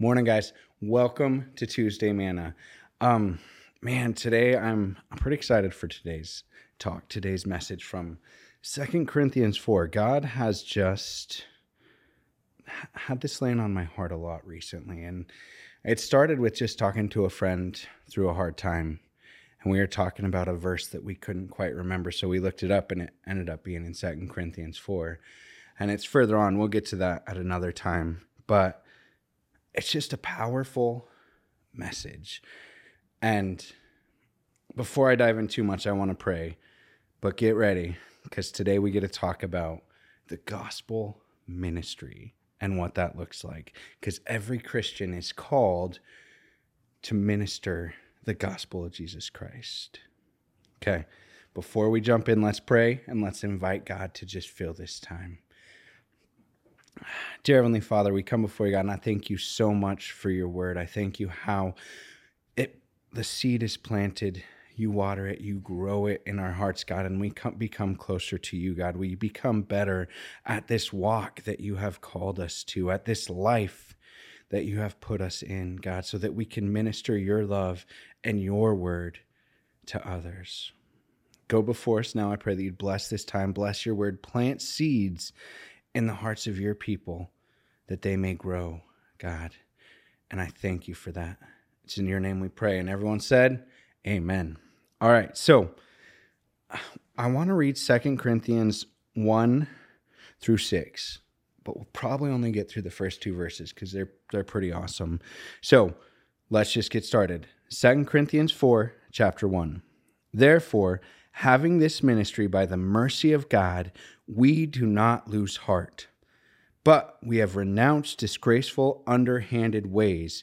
Morning, guys. Welcome to Tuesday Manna. Um, man, today I'm I'm pretty excited for today's talk, today's message from Second Corinthians 4. God has just had this laying on my heart a lot recently. And it started with just talking to a friend through a hard time. And we were talking about a verse that we couldn't quite remember. So we looked it up and it ended up being in Second Corinthians 4. And it's further on. We'll get to that at another time. But it's just a powerful message. And before I dive in too much, I want to pray. But get ready because today we get to talk about the gospel ministry and what that looks like. Because every Christian is called to minister the gospel of Jesus Christ. Okay, before we jump in, let's pray and let's invite God to just fill this time. Dear Heavenly Father, we come before you, God, and I thank you so much for your word. I thank you how it the seed is planted, you water it, you grow it in our hearts, God, and we come, become closer to you, God. We become better at this walk that you have called us to, at this life that you have put us in, God, so that we can minister your love and your word to others. Go before us now. I pray that you'd bless this time, bless your word, plant seeds in the hearts of your people that they may grow, God. And I thank you for that. It's in your name we pray. And everyone said, Amen. All right. So I want to read Second Corinthians 1 through 6, but we'll probably only get through the first two verses because they're, they're pretty awesome. So let's just get started. Second Corinthians 4, chapter 1. Therefore, having this ministry by the mercy of God, we do not lose heart. But we have renounced disgraceful, underhanded ways.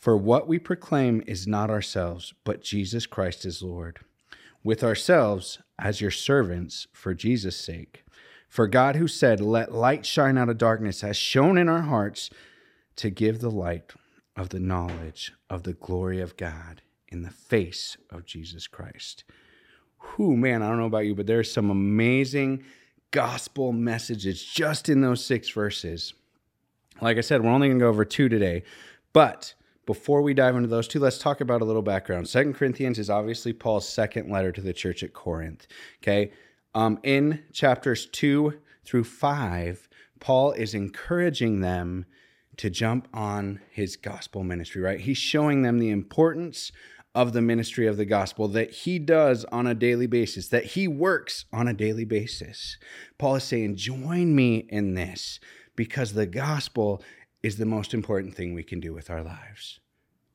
For what we proclaim is not ourselves, but Jesus Christ is Lord, with ourselves as your servants for Jesus' sake. For God, who said, Let light shine out of darkness, has shone in our hearts to give the light of the knowledge of the glory of God in the face of Jesus Christ. Who, man, I don't know about you, but there's some amazing gospel messages just in those six verses. Like I said, we're only going to go over two today, but before we dive into those two, let's talk about a little background. Second Corinthians is obviously Paul's second letter to the church at Corinth. Okay. Um, in chapters two through five, Paul is encouraging them to jump on his gospel ministry, right? He's showing them the importance of the ministry of the gospel that he does on a daily basis, that he works on a daily basis. Paul is saying, Join me in this because the gospel is the most important thing we can do with our lives.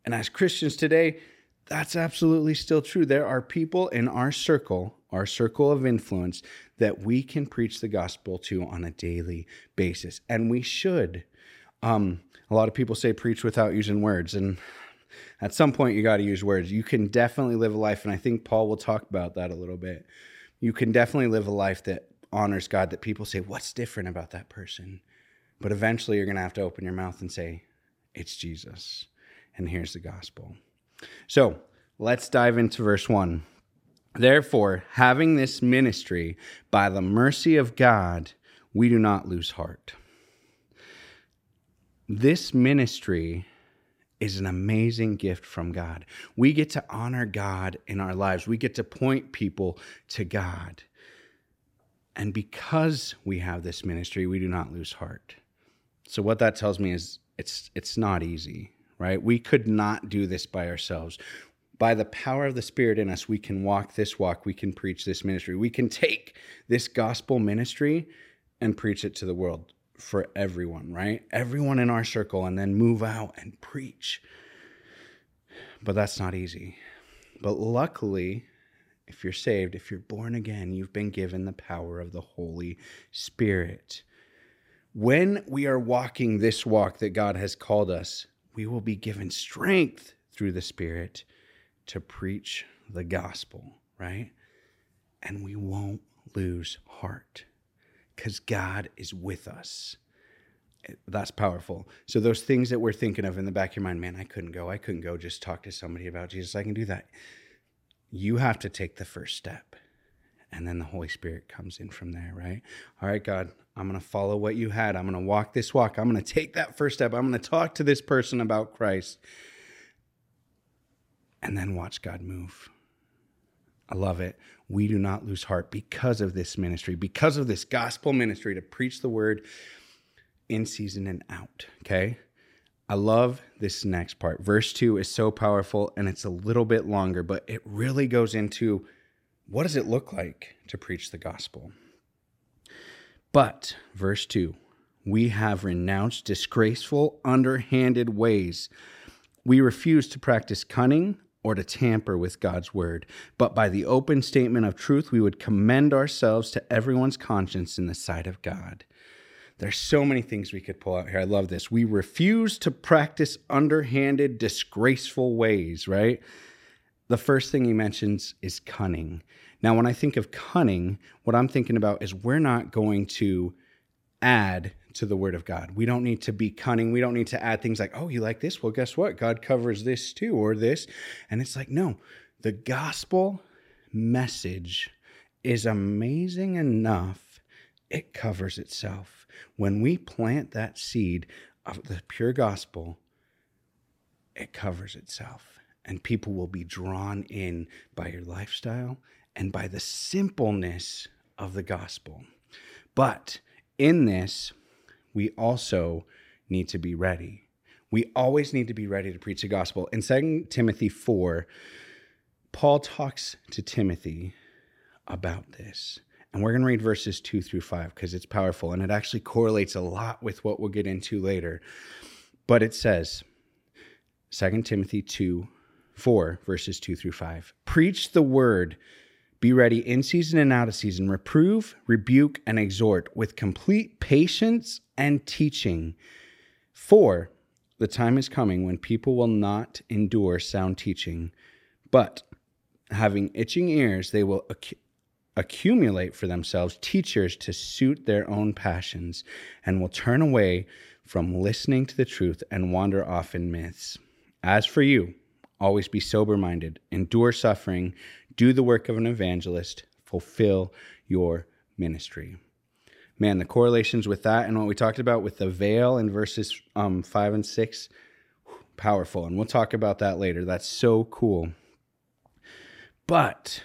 And as Christians today, that's absolutely still true. There are people in our circle, our circle of influence, that we can preach the gospel to on a daily basis. And we should. Um, a lot of people say preach without using words. And at some point you got to use words. You can definitely live a life, and I think Paul will talk about that a little bit. You can definitely live a life that honors God, that people say, What's different about that person? But eventually you're going to have to open your mouth and say, It's Jesus. And here's the gospel. So let's dive into verse 1. Therefore, having this ministry by the mercy of God, we do not lose heart. This ministry is an amazing gift from God. We get to honor God in our lives, we get to point people to God. And because we have this ministry, we do not lose heart. So what that tells me is it's it's not easy, right? We could not do this by ourselves. By the power of the Spirit in us, we can walk this walk, we can preach this ministry. We can take this gospel ministry and preach it to the world. for everyone, right? Everyone in our circle, and then move out and preach. But that's not easy. But luckily, if you're saved, if you're born again, you've been given the power of the Holy Spirit. When we are walking this walk that God has called us, we will be given strength through the Spirit to preach the gospel, right? And we won't lose heart because God is with us. That's powerful. So, those things that we're thinking of in the back of your mind, man, I couldn't go. I couldn't go just talk to somebody about Jesus. I can do that. You have to take the first step. And then the Holy Spirit comes in from there, right? All right, God, I'm going to follow what you had. I'm going to walk this walk. I'm going to take that first step. I'm going to talk to this person about Christ. And then watch God move. I love it. We do not lose heart because of this ministry, because of this gospel ministry to preach the word in season and out. Okay. I love this next part. Verse two is so powerful and it's a little bit longer, but it really goes into what does it look like to preach the gospel? But, verse 2, we have renounced disgraceful, underhanded ways. We refuse to practice cunning or to tamper with God's word, but by the open statement of truth, we would commend ourselves to everyone's conscience in the sight of God. There's so many things we could pull out here. I love this. We refuse to practice underhanded, disgraceful ways, right? The first thing he mentions is cunning. Now, when I think of cunning, what I'm thinking about is we're not going to add to the word of God. We don't need to be cunning. We don't need to add things like, oh, you like this? Well, guess what? God covers this too, or this. And it's like, no, the gospel message is amazing enough, it covers itself. When we plant that seed of the pure gospel, it covers itself. And people will be drawn in by your lifestyle and by the simpleness of the gospel. But in this, we also need to be ready. We always need to be ready to preach the gospel. In 2 Timothy 4, Paul talks to Timothy about this. And we're going to read verses 2 through 5 because it's powerful and it actually correlates a lot with what we'll get into later. But it says, 2 Timothy 2, 4, verses 2 through 5. Preach the word be ready in season and out of season. Reprove, rebuke, and exhort with complete patience and teaching. For the time is coming when people will not endure sound teaching, but having itching ears, they will ac- accumulate for themselves teachers to suit their own passions and will turn away from listening to the truth and wander off in myths. As for you, always be sober minded, endure suffering do the work of an evangelist, fulfill your ministry. Man, the correlations with that and what we talked about with the veil in verses um, five and six, powerful. And we'll talk about that later. That's so cool. But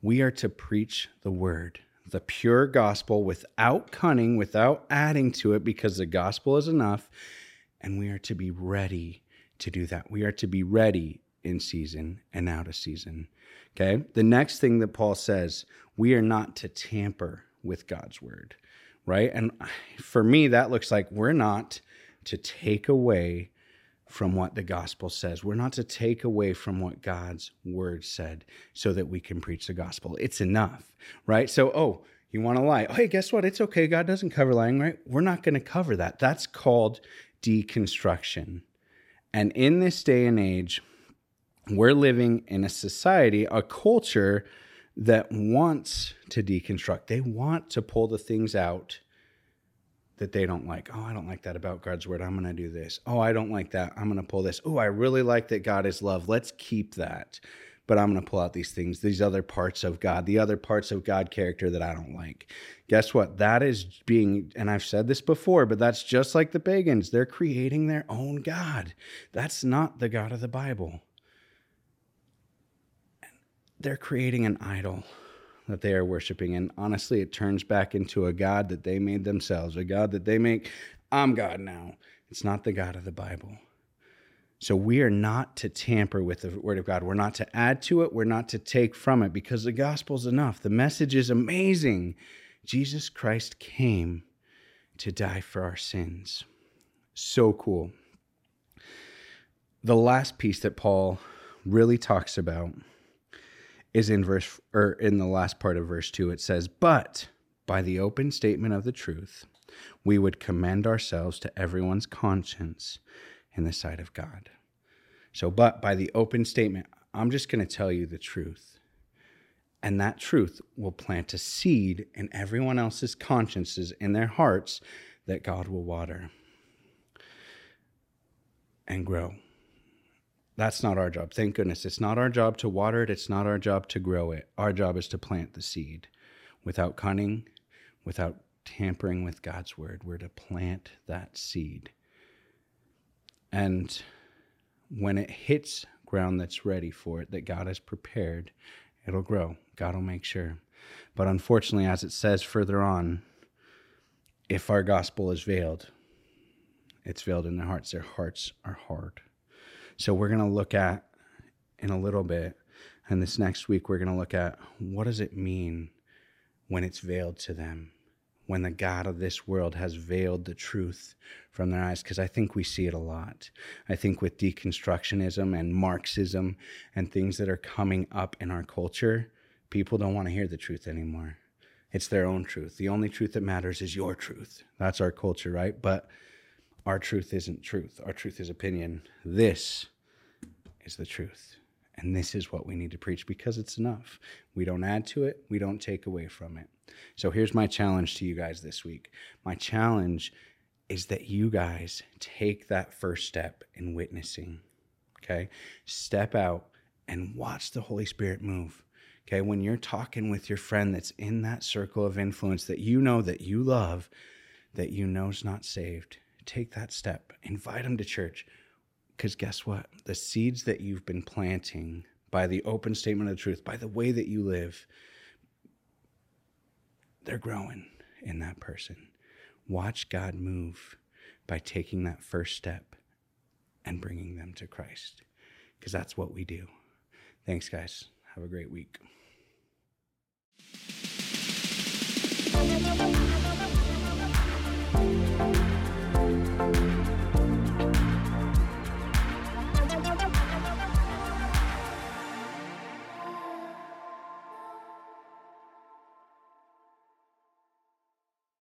we are to preach the word, the pure gospel without cunning, without adding to it, because the gospel is enough. And we are to be ready to do that. We are to be ready in season and out of season. Okay. The next thing that Paul says, we are not to tamper with God's word, right? And for me, that looks like we're not to take away from what the gospel says. We're not to take away from what God's word said so that we can preach the gospel. It's enough, right? So, oh, you want to lie? Oh, hey, guess what? It's okay. God doesn't cover lying, right? We're not going to cover that. That's called deconstruction. And in this day and age, we're living in a society, a culture that wants to deconstruct. They want to pull the things out that they don't like. Oh, I don't like that about God's word. I'm going to do this. Oh, I don't like that. I'm going to pull this. Oh, I really like that God is love. Let's keep that. But I'm going to pull out these things, these other parts of God, the other parts of God character that I don't like. Guess what? That is being, and I've said this before, but that's just like the pagans. They're creating their own God. That's not the God of the Bible they're creating an idol that they are worshiping. And honestly, it turns back into a God that they made themselves, a God that they make, I'm God now. It's not the God of the Bible. So we are not to tamper with the Word of God. We're not to add to it. We're not to take from it because the gospel's enough. The message is amazing. Jesus Christ came to die for our sins. So cool. The last piece that Paul really talks about is in verse or in the last part of verse 2 it says but by the open statement of the truth we would commend ourselves to everyone's conscience in the sight of God. So but by the open statement I'm just going to tell you the truth. And that truth will plant a seed in everyone else's consciences in their hearts that God will water and grow. That's not our job. Thank goodness. It's not our job to water it. It's not our job to grow it. Our job is to plant the seed without cunning, without tampering with God's word. We're to plant that seed. And when it hits ground that's ready for it, that God has prepared, it'll grow. God will make sure. But unfortunately, as it says further on, if our gospel is veiled, it's veiled in their hearts. Their hearts are hard. So we're going to look at in a little bit, and this next week, we're going to look at what does it mean when it's veiled to them, when the God of this world has veiled the truth from their eyes, because I think we see it a lot. I think with deconstructionism and Marxism and things that are coming up in our culture, people don't want to hear the truth anymore. It's their own truth. The only truth that matters is your truth. That's our culture, right? But our truth isn't truth. Our truth is opinion. This is the truth. And this is what we need to preach because it's enough. We don't add to it, we don't take away from it. So here's my challenge to you guys this week. My challenge is that you guys take that first step in witnessing. Okay? Step out and watch the Holy Spirit move. Okay, when you're talking with your friend that's in that circle of influence that you know that you love, that you know's not saved, take that step. Invite them to church. Because guess what? The seeds that you've been planting by the open statement of the truth, by the way that you live, they're growing in that person. Watch God move by taking that first step and bringing them to Christ. Because that's what we do. Thanks, guys. Have a great week.